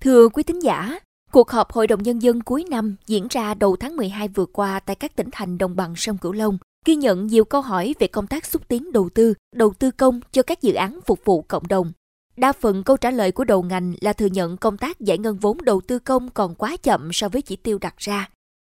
Thưa quý thính giả, cuộc họp Hội đồng Nhân dân cuối năm diễn ra đầu tháng 12 vừa qua tại các tỉnh thành đồng bằng sông Cửu Long, ghi nhận nhiều câu hỏi về công tác xúc tiến đầu tư, đầu tư công cho các dự án phục vụ cộng đồng. Đa phần câu trả lời của đầu ngành là thừa nhận công tác giải ngân vốn đầu tư công còn quá chậm so với chỉ tiêu đặt ra.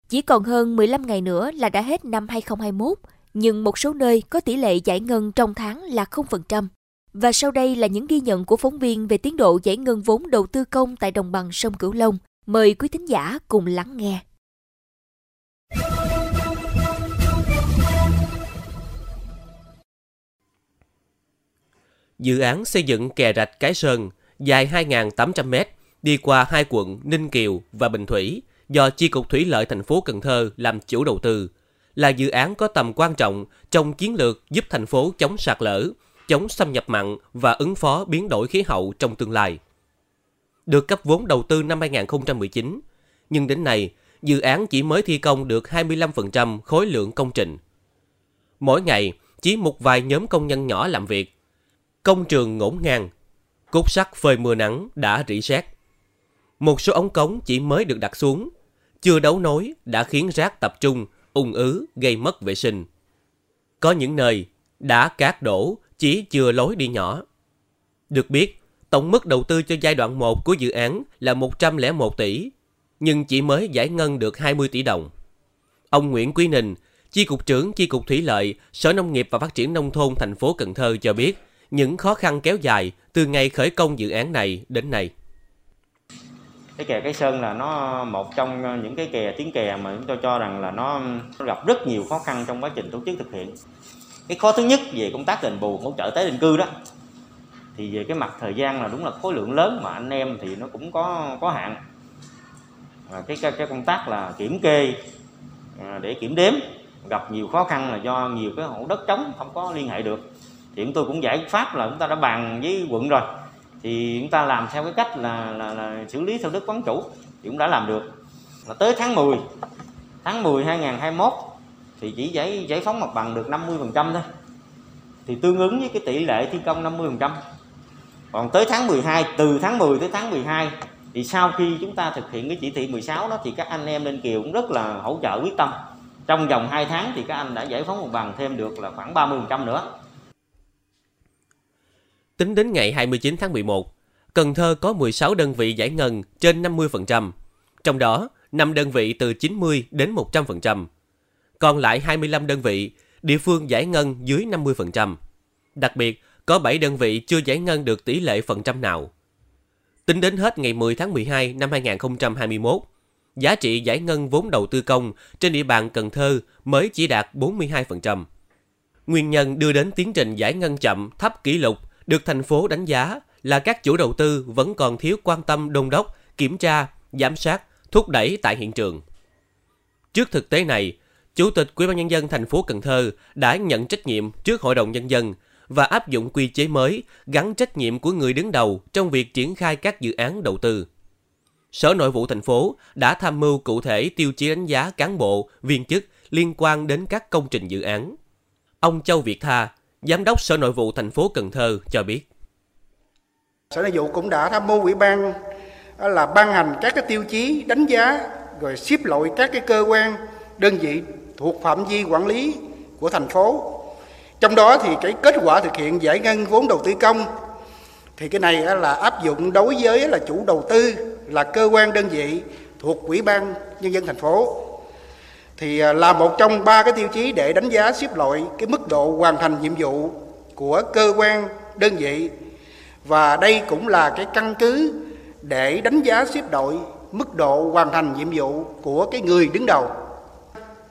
Chỉ còn hơn 15 ngày nữa là đã hết năm 2021, nhưng một số nơi có tỷ lệ giải ngân trong tháng là 0%. Và sau đây là những ghi nhận của phóng viên về tiến độ giải ngân vốn đầu tư công tại đồng bằng sông Cửu Long. Mời quý thính giả cùng lắng nghe. Dự án xây dựng kè rạch Cái Sơn dài 2.800 m đi qua hai quận Ninh Kiều và Bình Thủy do Chi cục Thủy lợi thành phố Cần Thơ làm chủ đầu tư là dự án có tầm quan trọng trong chiến lược giúp thành phố chống sạt lở, chống xâm nhập mặn và ứng phó biến đổi khí hậu trong tương lai. Được cấp vốn đầu tư năm 2019, nhưng đến nay, dự án chỉ mới thi công được 25% khối lượng công trình. Mỗi ngày, chỉ một vài nhóm công nhân nhỏ làm việc. Công trường ngổn ngang, cốt sắt phơi mưa nắng đã rỉ sét. Một số ống cống chỉ mới được đặt xuống, chưa đấu nối đã khiến rác tập trung, ung ứ, gây mất vệ sinh. Có những nơi đã cát đổ chỉ chưa lối đi nhỏ. Được biết, tổng mức đầu tư cho giai đoạn 1 của dự án là 101 tỷ, nhưng chỉ mới giải ngân được 20 tỷ đồng. Ông Nguyễn Quý Ninh, Chi cục trưởng Chi cục Thủy lợi, Sở Nông nghiệp và Phát triển Nông thôn thành phố Cần Thơ cho biết, những khó khăn kéo dài từ ngày khởi công dự án này đến nay. Cái kè Cái Sơn là nó một trong những cái kè tiếng kè mà chúng tôi cho rằng là nó, nó gặp rất nhiều khó khăn trong quá trình tổ chức thực hiện. Cái khó thứ nhất về công tác đền bù hỗ trợ tái định cư đó thì về cái mặt thời gian là đúng là khối lượng lớn mà anh em thì nó cũng có có hạn. À, cái, cái cái công tác là kiểm kê à, để kiểm đếm gặp nhiều khó khăn là do nhiều cái hổ đất trống không có liên hệ được. Thì chúng tôi cũng giải pháp là chúng ta đã bàn với quận rồi thì chúng ta làm theo cái cách là, là, là xử lý theo đức quán chủ thì cũng đã làm được. Là tới tháng 10 tháng 10 2021 thì chỉ giải giải phóng mặt bằng được 50% thôi. Thì tương ứng với cái tỷ lệ thi công 50% còn tới tháng 12 từ tháng 10 tới tháng 12 thì sau khi chúng ta thực hiện cái chỉ thị 16 đó thì các anh em lên kiều cũng rất là hỗ trợ quyết tâm. Trong vòng 2 tháng thì các anh đã giải phóng mặt bằng thêm được là khoảng 30% nữa. Tính đến ngày 29 tháng 11, Cần Thơ có 16 đơn vị giải ngân trên 50%, trong đó 5 đơn vị từ 90 đến 100%. Còn lại 25 đơn vị, địa phương giải ngân dưới 50%. Đặc biệt, có 7 đơn vị chưa giải ngân được tỷ lệ phần trăm nào. Tính đến hết ngày 10 tháng 12 năm 2021, giá trị giải ngân vốn đầu tư công trên địa bàn Cần Thơ mới chỉ đạt 42%. Nguyên nhân đưa đến tiến trình giải ngân chậm thấp kỷ lục được thành phố đánh giá là các chủ đầu tư vẫn còn thiếu quan tâm đôn đốc, kiểm tra, giám sát, thúc đẩy tại hiện trường. Trước thực tế này, Chủ tịch Ủy ban nhân dân thành phố Cần Thơ đã nhận trách nhiệm trước Hội đồng nhân dân và áp dụng quy chế mới gắn trách nhiệm của người đứng đầu trong việc triển khai các dự án đầu tư. Sở Nội vụ thành phố đã tham mưu cụ thể tiêu chí đánh giá cán bộ, viên chức liên quan đến các công trình dự án. Ông Châu Việt Tha, Giám đốc Sở Nội vụ thành phố Cần Thơ cho biết. Sở Nội vụ cũng đã tham mưu ủy ban ờ, là ban hành các cái tiêu chí đánh giá rồi xếp loại các cái cơ quan đơn vị thuộc phạm vi quản lý của thành phố. Trong đó thì cái kết quả thực hiện giải ngân vốn đầu tư công, thì cái này là áp dụng đối với là chủ đầu tư, là cơ quan đơn vị thuộc ủy ban nhân dân thành phố. Thì à, là một trong ba cái tiêu chí để đánh giá xếp loại cái mức độ hoàn thành nhiệm vụ của cơ quan đơn vị. Và đây cũng là cái căn cứ để đánh giá xếp đội mức độ hoàn thành nhiệm vụ của cái người đứng đầu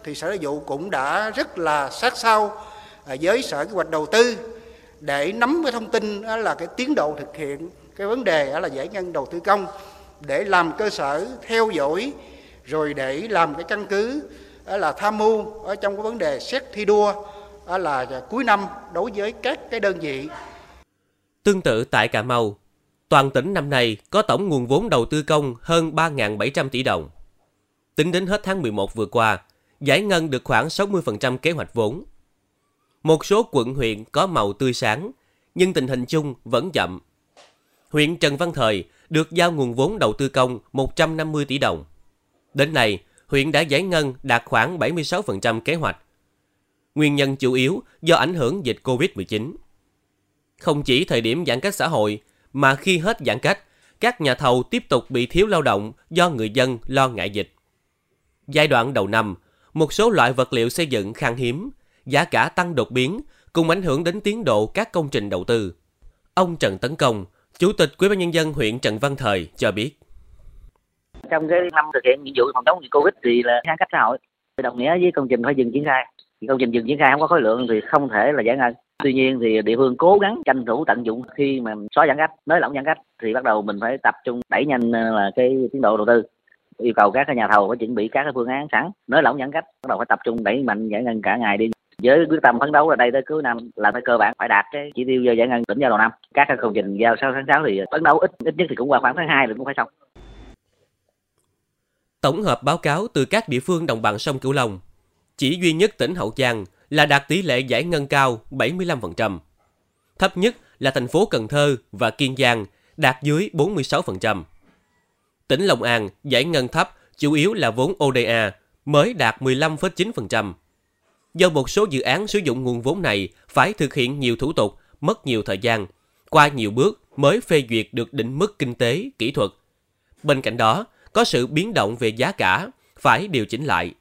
thì sở nội vụ cũng đã rất là sát sao à, với sở kế hoạch đầu tư để nắm cái thông tin là cái tiến độ thực hiện cái vấn đề là giải ngân đầu tư công để làm cơ sở theo dõi rồi để làm cái căn cứ là tham mưu ở trong cái vấn đề xét thi đua là cuối năm đối với các cái đơn vị. Tương tự tại Cà Mau, toàn tỉnh năm nay có tổng nguồn vốn đầu tư công hơn 3.700 tỷ đồng. Tính đến hết tháng 11 vừa qua, giải ngân được khoảng 60% kế hoạch vốn. Một số quận huyện có màu tươi sáng, nhưng tình hình chung vẫn chậm. Huyện Trần Văn Thời được giao nguồn vốn đầu tư công 150 tỷ đồng. Đến nay, huyện đã giải ngân đạt khoảng 76% kế hoạch. Nguyên nhân chủ yếu do ảnh hưởng dịch COVID-19. Không chỉ thời điểm giãn cách xã hội, mà khi hết giãn cách, các nhà thầu tiếp tục bị thiếu lao động do người dân lo ngại dịch. Giai đoạn đầu năm, một số loại vật liệu xây dựng khan hiếm, giá cả tăng đột biến, cùng ảnh hưởng đến tiến độ các công trình đầu tư. Ông Trần Tấn Công, Chủ tịch Ủy ban nhân dân huyện Trần Văn Thời cho biết. Trong cái năm thực hiện nhiệm vụ phòng chống dịch Covid thì là giãn cách xã hội. Đồng nghĩa với công trình phải dừng triển khai. Công trình dừng triển khai không có khối lượng thì không thể là giải ngân. Tuy nhiên thì địa phương cố gắng tranh thủ tận dụng khi mà xóa giãn cách, nới lỏng giãn cách thì bắt đầu mình phải tập trung đẩy nhanh ờ, là cái tiến độ đầu tư yêu cầu các nhà thầu phải chuẩn bị các cái phương án sẵn nới lỏng giãn cách bắt đầu phải tập trung đẩy mạnh giải ngân cả ngày đi với quyết tâm phấn đấu là đây tới cuối năm là phải cơ bản phải đạt cái chỉ tiêu giải ngân tỉnh giao đầu năm các cái công trình giao sau tháng 6 thì phấn đấu ít ít nhất thì cũng qua khoảng tháng 2 là cũng phải xong Tổng hợp báo cáo từ các địa phương đồng bằng sông Cửu Long, chỉ duy nhất tỉnh Hậu Giang là đạt tỷ lệ giải ngân cao 75%. Thấp nhất là thành phố Cần Thơ và Kiên Giang đạt dưới 46%. Tỉnh Long An giải ngân thấp chủ yếu là vốn ODA mới đạt 15,9%. Do một số dự án sử dụng nguồn vốn này phải thực hiện nhiều thủ tục, mất nhiều thời gian, qua nhiều bước mới phê duyệt được định mức kinh tế, kỹ thuật. Bên cạnh đó, có sự biến động về giá cả, phải điều chỉnh lại.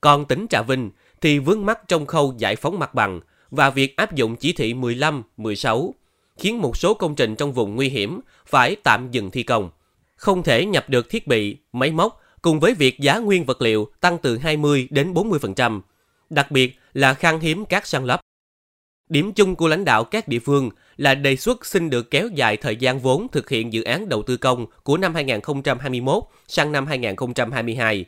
Còn tỉnh Trà Vinh thì vướng mắc trong khâu giải phóng mặt bằng và việc áp dụng chỉ thị 15, 16, khiến một số công trình trong vùng nguy hiểm phải tạm dừng thi công. Không thể nhập được thiết bị, máy móc cùng với việc giá nguyên vật liệu tăng từ 20 đến 40%, đặc biệt là khan hiếm các săn lấp. Điểm chung của lãnh đạo các địa phương là đề xuất xin được kéo dài thời gian vốn thực hiện dự án đầu tư công của năm 2021 sang năm 2022,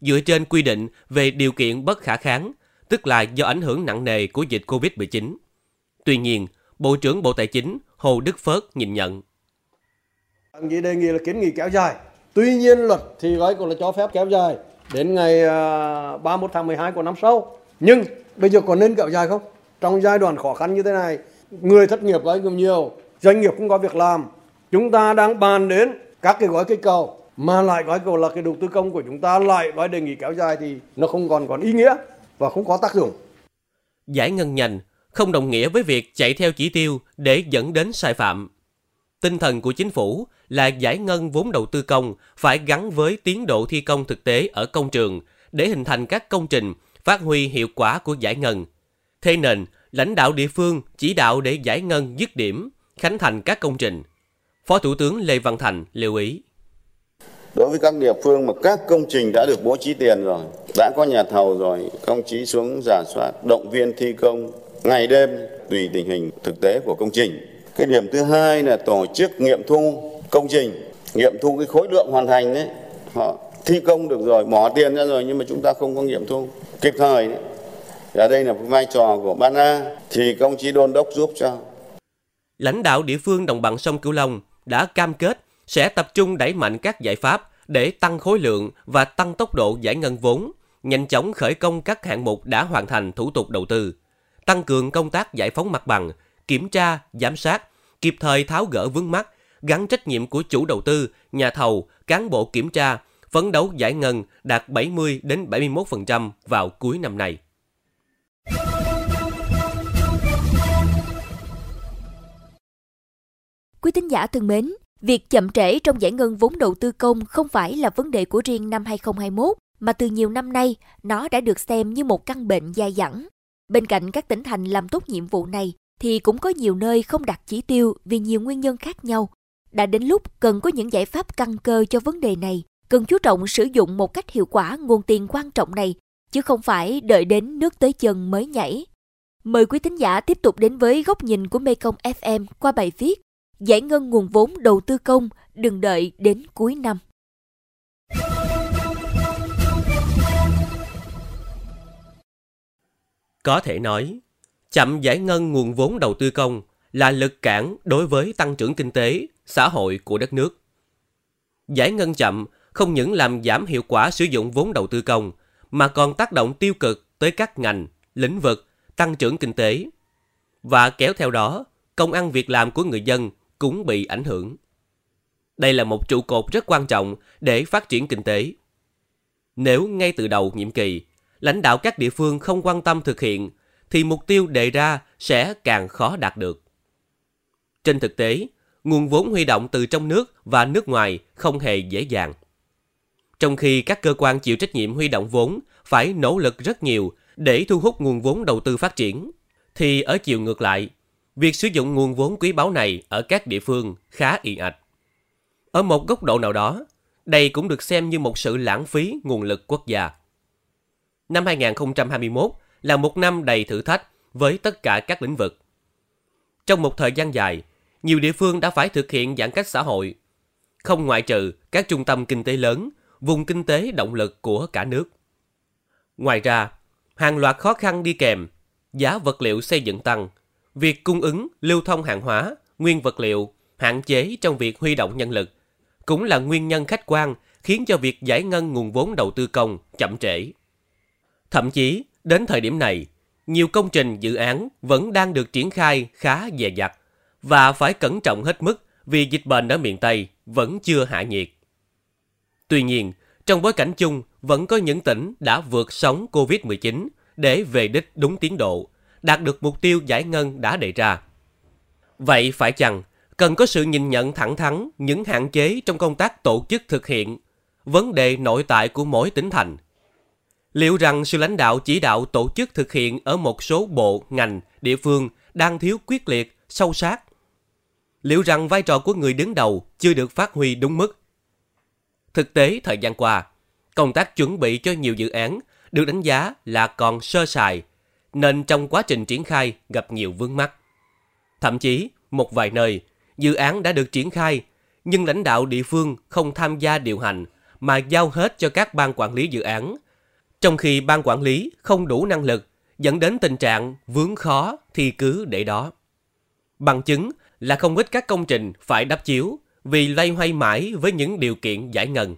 dựa trên quy định về điều kiện bất khả kháng, tức là do ảnh hưởng nặng nề của dịch COVID-19. Tuy nhiên, Bộ trưởng Bộ Tài chính Hồ Đức Phớt nhìn nhận. Chỉ đề nghị là kiến nghị kéo dài. Tuy nhiên luật thì gói cũng là cho phép kéo dài đến ngày à, 31 tháng 12 của năm sau. Nhưng bây giờ còn nên kéo dài không? Trong giai đoạn khó khăn như thế này, người thất nghiệp gói cũng nhiều, doanh nghiệp cũng có việc làm. Chúng ta đang bàn đến các cái gói kích cầu mà lại gói cầu là cái đầu tư công của chúng ta lại gói đề nghị kéo dài thì nó không còn còn ý nghĩa và không có tác dụng. Giải ngân nhanh không đồng nghĩa với việc chạy theo chỉ tiêu để dẫn đến sai phạm. Tinh thần của chính phủ là giải ngân vốn đầu tư công phải gắn với tiến độ thi công thực tế ở công trường để hình thành các công trình phát huy hiệu quả của giải ngân. Thế nên, lãnh đạo địa phương chỉ đạo để giải ngân dứt điểm, khánh thành các công trình. Phó Thủ tướng Lê Văn Thành lưu ý. Đối với các địa phương mà các công trình đã được bố trí tiền rồi, đã có nhà thầu rồi, công chí xuống giả soát, động viên thi công ngày đêm tùy tình hình thực tế của công trình. Cái điểm thứ hai là tổ chức nghiệm thu công trình, nghiệm thu cái khối lượng hoàn thành đấy. Họ thi công được rồi, bỏ tiền ra rồi nhưng mà chúng ta không có nghiệm thu kịp thời đấy. Ở đây là vai trò của ban A thì công chí đôn đốc giúp cho. Lãnh đạo địa phương đồng bằng sông Cửu Long đã cam kết sẽ tập trung đẩy mạnh các giải pháp để tăng khối lượng và tăng tốc độ giải ngân vốn, nhanh chóng khởi công các hạng mục đã hoàn thành thủ tục đầu tư, tăng cường công tác giải phóng mặt bằng, kiểm tra, giám sát, kịp thời tháo gỡ vướng mắt, gắn trách nhiệm của chủ đầu tư, nhà thầu, cán bộ kiểm tra, phấn đấu giải ngân đạt 70 đến 71% vào cuối năm nay. Quý tín giả thân mến, việc chậm trễ trong giải ngân vốn đầu tư công không phải là vấn đề của riêng năm 2021, mà từ nhiều năm nay nó đã được xem như một căn bệnh dai dẳng. Bên cạnh các tỉnh thành làm tốt nhiệm vụ này, thì cũng có nhiều nơi không đặt chỉ tiêu vì nhiều nguyên nhân khác nhau. Đã đến lúc cần có những giải pháp căn cơ cho vấn đề này, cần chú trọng sử dụng một cách hiệu quả nguồn tiền quan trọng này, chứ không phải đợi đến nước tới chân mới nhảy. Mời quý thính giả tiếp tục đến với góc nhìn của Mekong FM qua bài viết Giải ngân nguồn vốn đầu tư công, đừng đợi đến cuối năm. Có thể nói, chậm giải ngân nguồn vốn đầu tư công là lực cản đối với tăng trưởng kinh tế, xã hội của đất nước. Giải ngân chậm không những làm giảm hiệu quả sử dụng vốn đầu tư công, mà còn tác động tiêu cực tới các ngành, lĩnh vực, tăng trưởng kinh tế. Và kéo theo đó, công ăn việc làm của người dân cũng bị ảnh hưởng. Đây là một trụ cột rất quan trọng để phát triển kinh tế. Nếu ngay từ đầu nhiệm kỳ, lãnh đạo các địa phương không quan tâm thực hiện, thì mục tiêu đề ra sẽ càng khó đạt được. Trên thực tế, nguồn vốn huy động từ trong nước và nước ngoài không hề dễ dàng. Trong khi các cơ quan chịu trách nhiệm huy động vốn phải nỗ lực rất nhiều để thu hút nguồn vốn đầu tư phát triển, thì ở chiều ngược lại, việc sử dụng nguồn vốn quý báu này ở các địa phương khá ì ạch. Ở một góc độ nào đó, đây cũng được xem như một sự lãng phí nguồn lực quốc gia. Năm 2021 là một năm đầy thử thách với tất cả các lĩnh vực. Trong một thời gian dài, nhiều địa phương đã phải thực hiện giãn cách xã hội, không ngoại trừ các trung tâm kinh tế lớn, vùng kinh tế động lực của cả nước. Ngoài ra, hàng loạt khó khăn đi kèm, giá vật liệu xây dựng tăng, việc cung ứng, lưu thông hàng hóa, nguyên vật liệu, hạn chế trong việc huy động nhân lực, cũng là nguyên nhân khách quan khiến cho việc giải ngân nguồn vốn đầu tư công chậm trễ. Thậm chí, đến thời điểm này, nhiều công trình dự án vẫn đang được triển khai khá dè dặt và phải cẩn trọng hết mức vì dịch bệnh ở miền Tây vẫn chưa hạ nhiệt. Tuy nhiên, trong bối cảnh chung vẫn có những tỉnh đã vượt sóng COVID-19 để về đích đúng tiến độ, đạt được mục tiêu giải ngân đã đề ra. Vậy phải chăng cần có sự nhìn nhận thẳng thắn những hạn chế trong công tác tổ chức thực hiện, vấn đề nội tại của mỗi tỉnh thành. Liệu rằng sự lãnh đạo chỉ đạo tổ chức thực hiện ở một số bộ, ngành, địa phương đang thiếu quyết liệt, sâu sát? Liệu rằng vai trò của người đứng đầu chưa được phát huy đúng mức? Thực tế thời gian qua, công tác chuẩn bị cho nhiều dự án được đánh giá là còn sơ sài, nên trong quá trình triển khai gặp nhiều vướng mắc. Thậm chí, một vài nơi, dự án đã được triển khai, nhưng lãnh đạo địa phương không tham gia điều hành mà giao hết cho các ban quản lý dự án. Trong khi ban quản lý không đủ năng lực, dẫn đến tình trạng vướng khó thì cứ để đó. Bằng chứng là không ít các công trình phải đắp chiếu vì loay hoay mãi với những điều kiện giải ngân.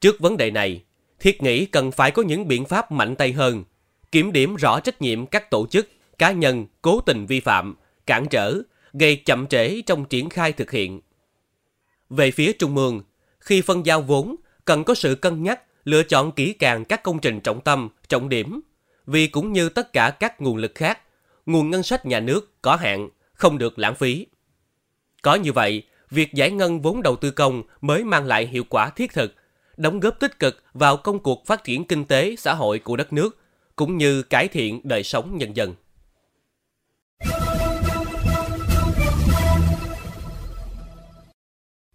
Trước vấn đề này, thiết nghĩ cần phải có những biện pháp mạnh tay hơn, kiểm điểm rõ trách nhiệm các tổ chức, cá nhân cố tình vi phạm, cản trở, gây chậm trễ trong triển khai thực hiện. Về phía Trung ương, khi phân giao vốn, cần có sự cân nhắc, lựa chọn kỹ càng các công trình trọng tâm, trọng điểm, vì cũng như tất cả các nguồn lực khác, nguồn ngân sách nhà nước có hạn, không được lãng phí. Có như vậy, việc giải ngân vốn đầu tư công mới mang lại hiệu quả thiết thực, đóng góp tích cực vào công cuộc phát triển kinh tế xã hội của đất nước, cũng như cải thiện đời sống nhân dân.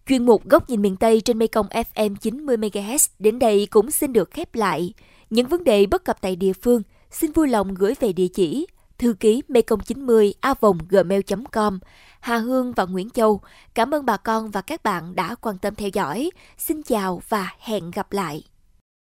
Chuyên mục Góc nhìn miền Tây trên Mekong FM 90 MHz đến đây cũng xin được khép lại. Những vấn đề bất cập tại địa phương, xin vui lòng gửi về địa chỉ thư ký mekong 90 a gmail.com Hà Hương và Nguyễn Châu. Cảm ơn bà con và các bạn đã quan tâm theo dõi. Xin chào và hẹn gặp lại.